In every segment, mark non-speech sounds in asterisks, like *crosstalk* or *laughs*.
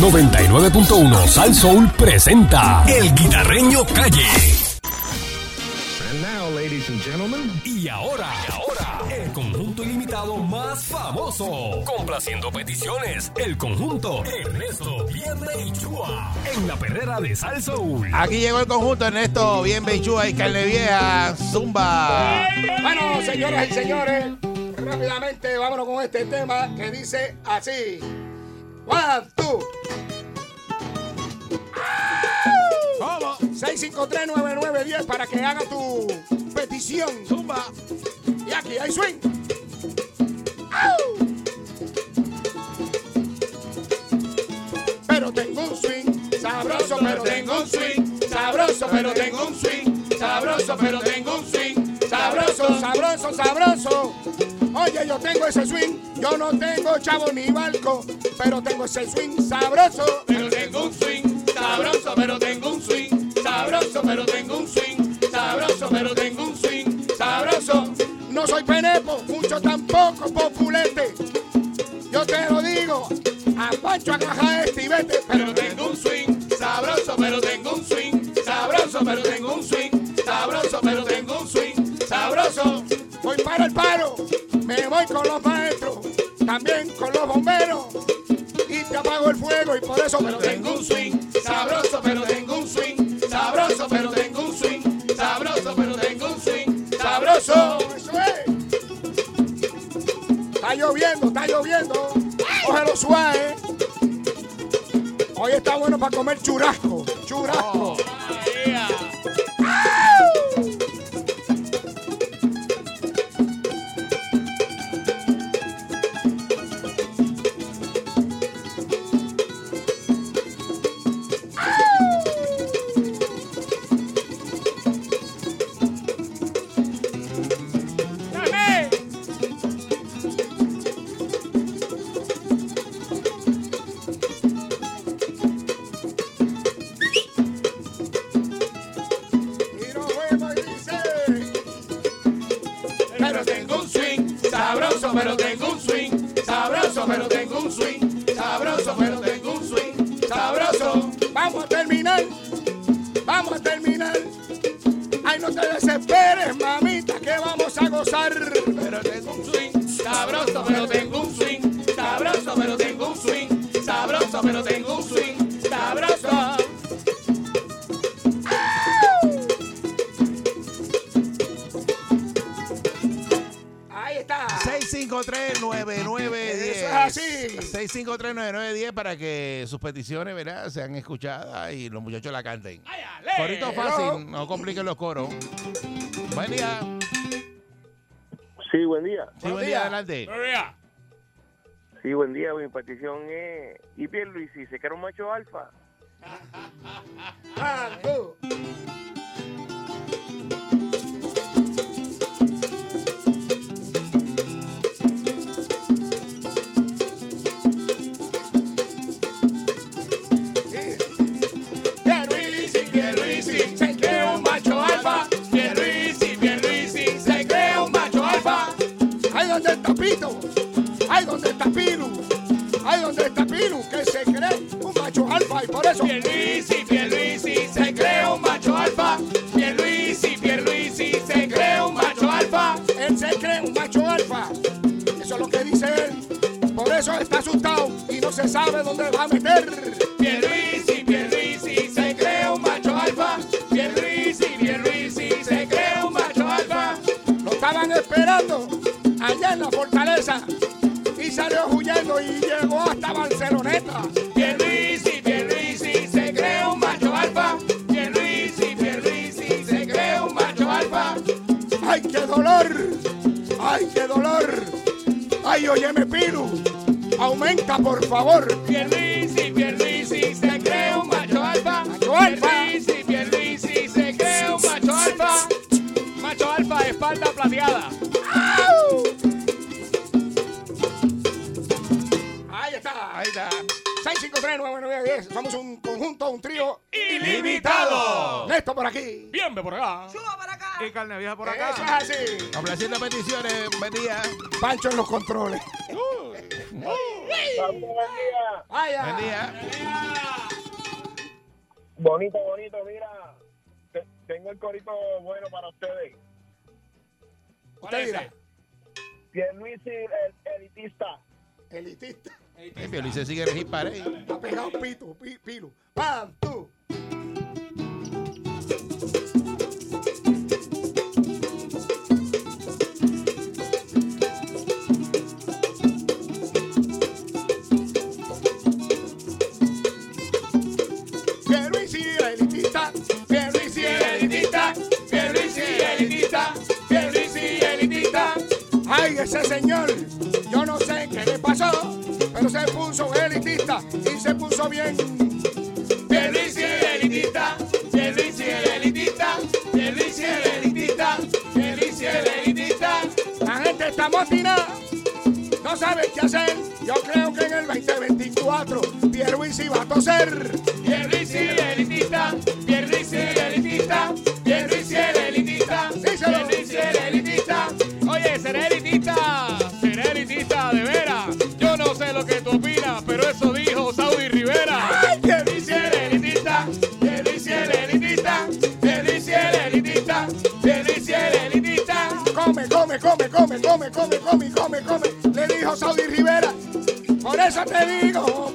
99.1 Sal Soul presenta El Guitarreño Calle. And now, ladies and gentlemen, Y ahora, y ahora, el conjunto ilimitado más famoso. Complaciendo peticiones, el conjunto Ernesto Chua. En la perrera de Sal Soul. Aquí llegó el conjunto Ernesto, bien Beichúa y carne vieja, zumba. Bueno, señoras y señores, rápidamente vámonos con este tema que dice así. One, two. ¿Cómo? 6539910 para que haga tu petición. Zumba. Y aquí hay swing. Pero tengo un swing sabroso, pero tengo un swing sabroso, pero tengo un swing sabroso, pero tengo un swing sabroso, sabroso, sabroso. Oye, yo tengo ese swing, yo no tengo chavo ni balco, pero tengo ese swing sabroso, pero tengo un swing sabroso, pero tengo un swing sabroso, pero tengo un swing sabroso, pero tengo un swing sabroso. No soy penepo, mucho tampoco populete. Yo te lo digo, a Pancho agaja este y vete, pero tengo un swing sabroso, pero tengo un swing sabroso, pero tengo un swing sabroso, pero tengo un swing sabroso. Voy para el paro, me voy con los maestros, también con los bomberos y te apago el fuego y por eso pero tengo un swing sabroso, pero tengo un swing sabroso, pero tengo un swing sabroso, pero tengo un swing sabroso. Eso es. Está lloviendo, está lloviendo. Cógelo suave. Hoy está bueno para comer churrasco. Churrasco. Y sabroso, pero tengo un swing sabroso, pero tengo un swing sabroso. Vamos a terminar, vamos a terminar. Ay, no te desesperes, mamita, que vamos a gozar. Pero tengo un swing sabroso, pero tengo un swing sabroso, pero tengo un swing sabroso, pero tengo un swing sabroso. Ahí está. 6539910. Así. 6539910 para que sus peticiones, ¿verdad? Sean escuchadas y los muchachos la canten. Corito fácil, no compliquen los coros. Buen día. Sí, buen día. Sí, buen día, adelante. Sí, buen día. Mi petición es. ¿Y Pierluisi se queda un macho alfa? *laughs* donde está Pito, ahí donde está Piru, ahí donde está Piru, que se cree un macho alfa y por eso Pierluisi, Pierluisi, se crea un macho alfa. Pierluisi, Pierluisi, se crea un macho alfa. Él se cree un macho alfa. Eso es lo que dice él. Por eso está asustado y no se sabe dónde va a meter. Hasta Barceloneta. Pierluisi, Pierluisi, se crea un macho alfa. Pierluisi, Pierluisi, se crea un macho alfa. ¡Ay, qué dolor! ¡Ay, qué dolor! ¡Ay, óyeme, Piru! ¡Aumenta, por favor! Pierluisi, Pierluisi, 653 Somos un conjunto, un trío ilimitado. Néstor por aquí. Bien, ve por acá. Y carne vieja por Eso acá. es así. Complaciendo peticiones, buen día. Pancho en los controles. Buen día. Vaya. Buen día. Bonito, bonito, mira. te- tengo el corito bueno para ustedes. Usted dirá, Pierluisi, el elitista. elitista. Se sigue elegir para ahí. Está pegado pito, pi- pilo. ¡Pam! ¡Tú! Pierluisi, elitista. Puso bien. Pierluisi, elitista. Pierluisi, elitista. Pierluisi, elitista. Pierluisi, elitista. La gente está motinada no sabe qué hacer. Yo creo que en el 2024 Pierluisi va a toser. Pierluisi elitista, Pierluisi elitista, Pierluisi elitista, Pierluisi elitista. Oye, elitista, come, come, come, come, come. Le dijo Saudi Rivera. Por eso te digo,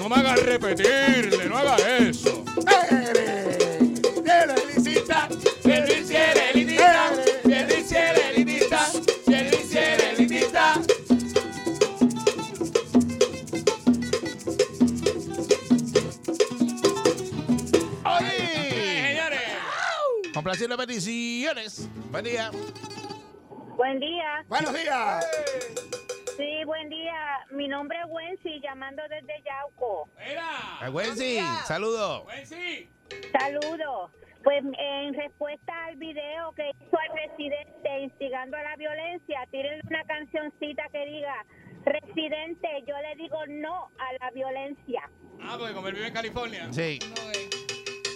No me hagas repetirle, no hagas eso. Peticiones. Buen día. Buen día. Buenos días. Hey llamando desde Yauco. A Wensi, saludos. sí. Saludos. Pues en respuesta al video que hizo el residente instigando a la violencia, tírenle una cancioncita que diga, residente, yo le digo no a la violencia. Ah, porque como él vive en California. Sí. No, eh,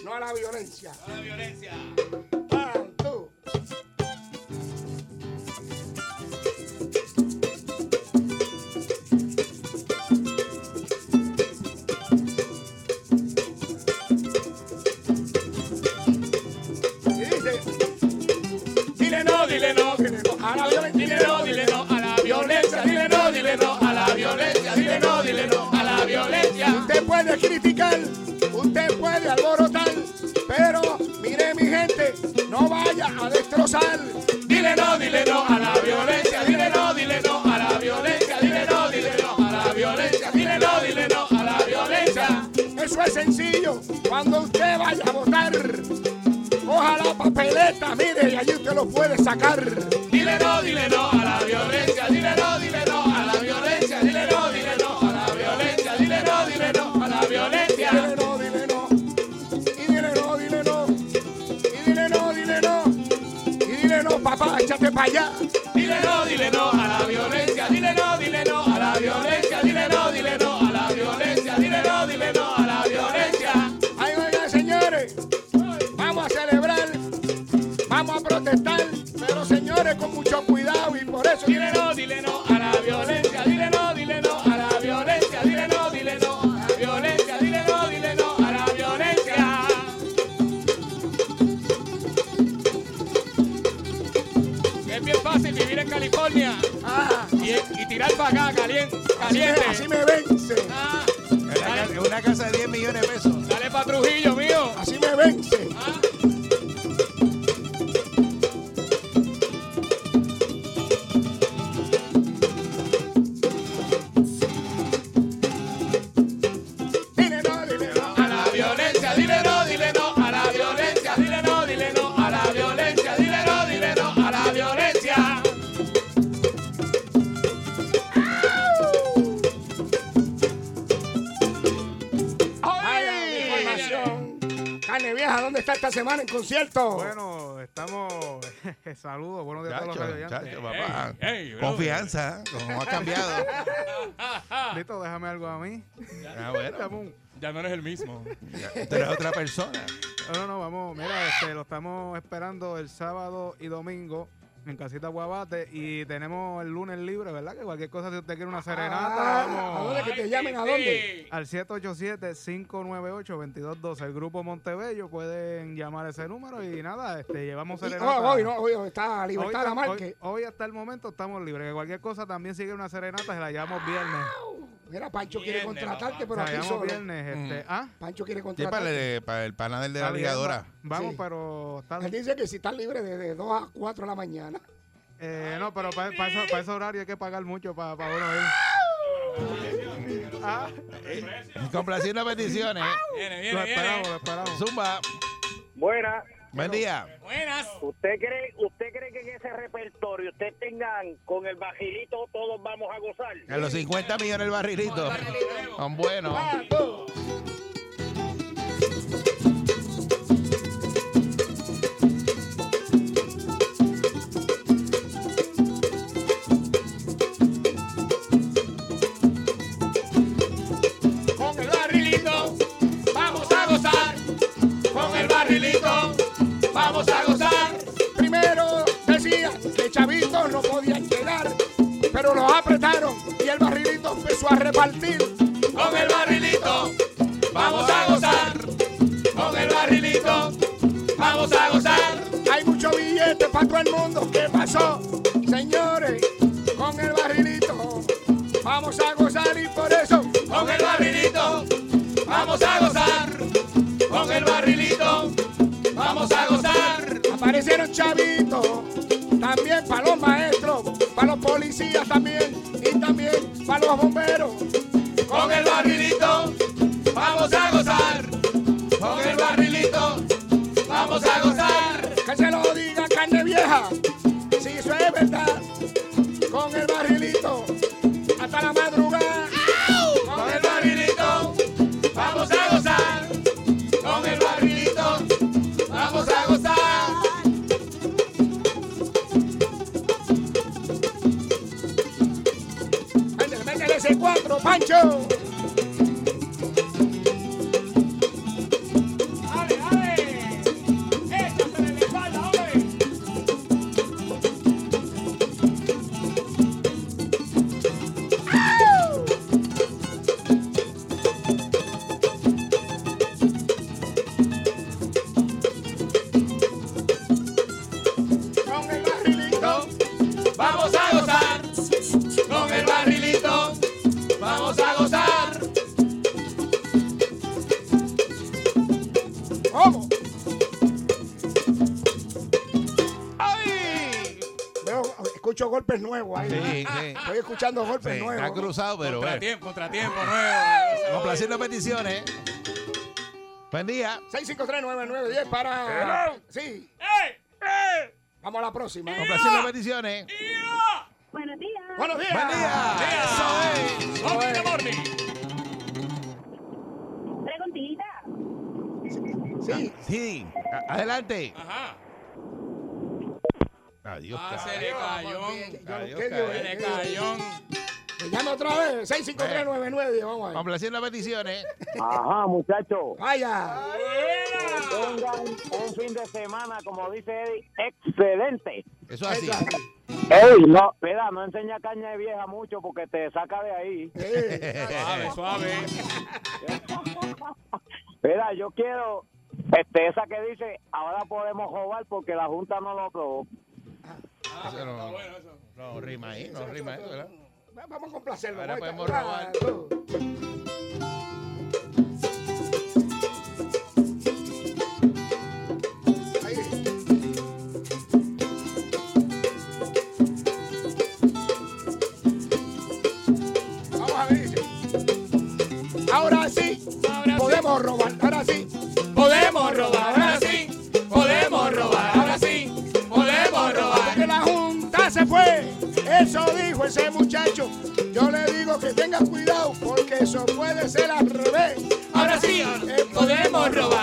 No a la violencia. no la violencia. Criticar, usted puede alborotar, pero mire mi gente, no vaya a destrozar. Dile no, dile no a la violencia, dile no, dile no a la violencia, dile no, dile no a la violencia, dile no, dile no a la violencia. Eso es sencillo, cuando usted vaya a votar. Coja la papeleta, mire, y allí usted lo puede sacar. Dile no, dile no a la violencia, dile no, dile no a dile no, papá, échate para allá. Dile no, dile no a la violencia, dile no, dile no a la violencia, dile no, dile no a la violencia, dile no, dile no a la violencia. Ay, oigan, señores, vamos a celebrar, vamos a protestar, pero señores, con mucho cuidado y por eso. Dile no, dile no para acá caliente. Semana en concierto? Bueno, estamos. *laughs* Saludos, buenos días a todos los Chacho, papá. Ey. Confianza, como ha cambiado. *laughs* Listo, déjame algo a mí. Ah, bueno, un- Ya no eres el mismo. ya, tú eres otra persona. No, no, no, vamos. Mira, este, lo estamos esperando el sábado y domingo en Casita Guabate y tenemos el lunes libre, ¿verdad? Que cualquier cosa, si usted quiere una serenata, Ah, ¿A vamos. dónde que te llamen? ¿A dónde? Al 787-598-2212, el grupo Montebello, pueden llamar ese número y nada, este, llevamos Y- serenata. oh, hoy no, hoy está Libertad Hoy, la Marque. hoy- hoy hasta el momento estamos libres. Que cualquier cosa también sigue una serenata, se la llamamos viernes. Mira, Pancho quiere contratarte, pero aquí solo. viernes. Este, ¿ah? Pancho quiere Sí, para contratarte. el, para el panel de la ligadora. va- Vamos, Sí. pero está Él dice que si estás libre de, 2 a 4 de la mañana. Eh, no, pero para, para, eso, para ese horario hay que pagar mucho para, para uno ir. Ah, Complaciendo peticiones. Viene, lo viene, esperamos, viene. lo esperamos. Zumba. Buena. Buen día. Buenas. ¿Usted cree, ¿Usted cree que en ese repertorio usted tengan con el bajilito todos vamos a gozar? En los 50 millones el barrilito. Son buenos. Vamos a gozar y por eso con el barrilito vamos a gozar. Con el barrilito vamos a gozar. Aparecieron chavitos, también para los maestros, para los policías también y también para los bomberos. Con el barrilito vamos a gozar. Con el barrilito vamos a gozar. Que se lo diga carne vieja, golpes nuevos ahí. Sí, sí. Estoy escuchando golpes Sí, nuevos. está cruzado, pero bueno. Contratiempo, contratiempo nuevo. Complaciendo peticiones. Buen día. 6539910 para. Sí. Vamos a la próxima. Complaciendo peticiones. Buenos días. Buenos días. Buen día. Eso es. Morning, morning. Preguntita. Sí. Sí. Adelante. Ajá. Adiós. Ah, se le cayó. Le cayó. Me llama otra vez. 6539910. Vamos a ver. Complaciendo peticiones. Ajá, muchachos. Vaya. Tengan un fin de semana, como dice Eddie, excelente. Eso es así. Ey, no, espera, no enseña caña de vieja mucho porque te saca de ahí. *laughs* Suave, suave. Espera, yo quiero, este, esa que dice, ahora podemos robar porque la Junta no lo aprobó. Eso no, no rima ahí, no rima eso, ¿verdad? Vamos a complacerlo. Ahora Ahí podemos robar. Eso puede ser al revés. Ahora sí, que podemos robar,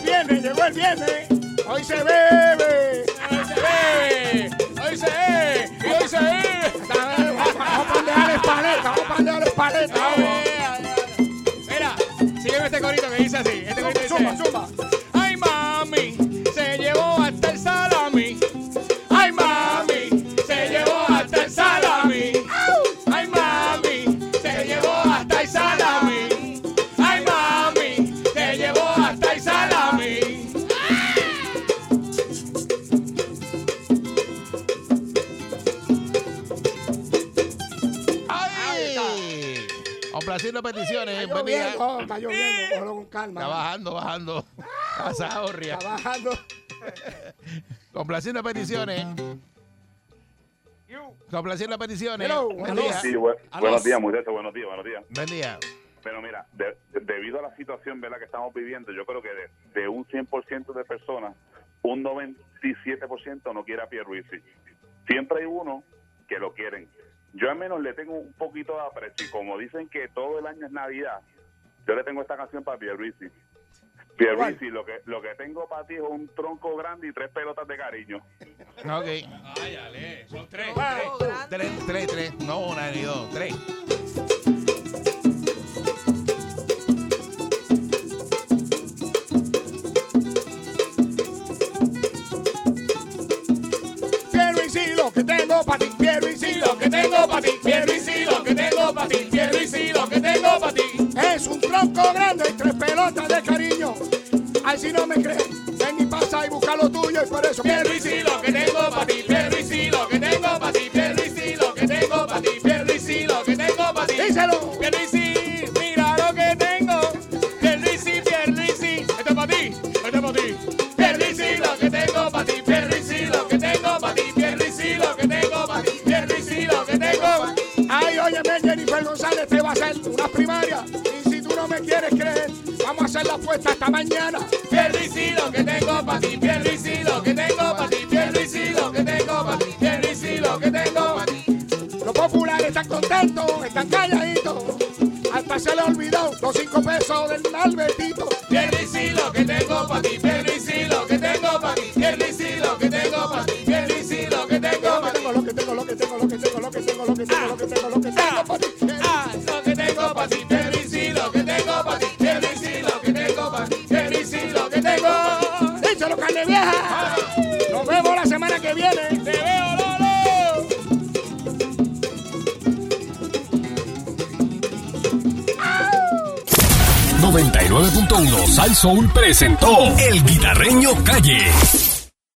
el viernes, llegó el viernes. Hoy se bebe. Hoy se ve, hoy se y hoy se ve. Vamos a pandearles paleta, vamos a pandearles paleta. vamos. Complaciendo peticiones. Está Buen día. lloviendo, está lloviendo, cógelo con calma. Está bajando, bajando. Pasa, horria. Está bajando. Complaciendo peticiones. Complaciendo peticiones. Hello, Buen día. Sí, bu- Aló. buenos días, muchachos, buenos días, buenos días. Buen día. Pero mira, de- de- debido a la situación ¿verdad? que estamos viviendo, yo creo que de, de un 100% de personas, un 97% no quiere a Pierluisi. Siempre hay uno que lo quieren. Yo al menos le tengo un poquito de aprecio y como dicen que todo el año es Navidad, yo le tengo esta canción para Pierluisi. Pierluisi, lo que, lo que tengo para ti es un tronco grande y tres pelotas de cariño. Ok. Ay, ale, son tres. Tres, tres, tres. No una ni dos. Tres. Un tronco grande y tres pelotas de cariño. Ay, si no me crees, ven y pasa y busca lo tuyo y por eso y sí, lo que tengo para ti, quiero se le olvidó los cinco pesos del Albertito. Pierdo y lo que tengo para ti, pierdo y lo que tengo para ti, pierdo y lo que tengo para ti, 99.1 Sal Soul presentó El Guitarreño Calle.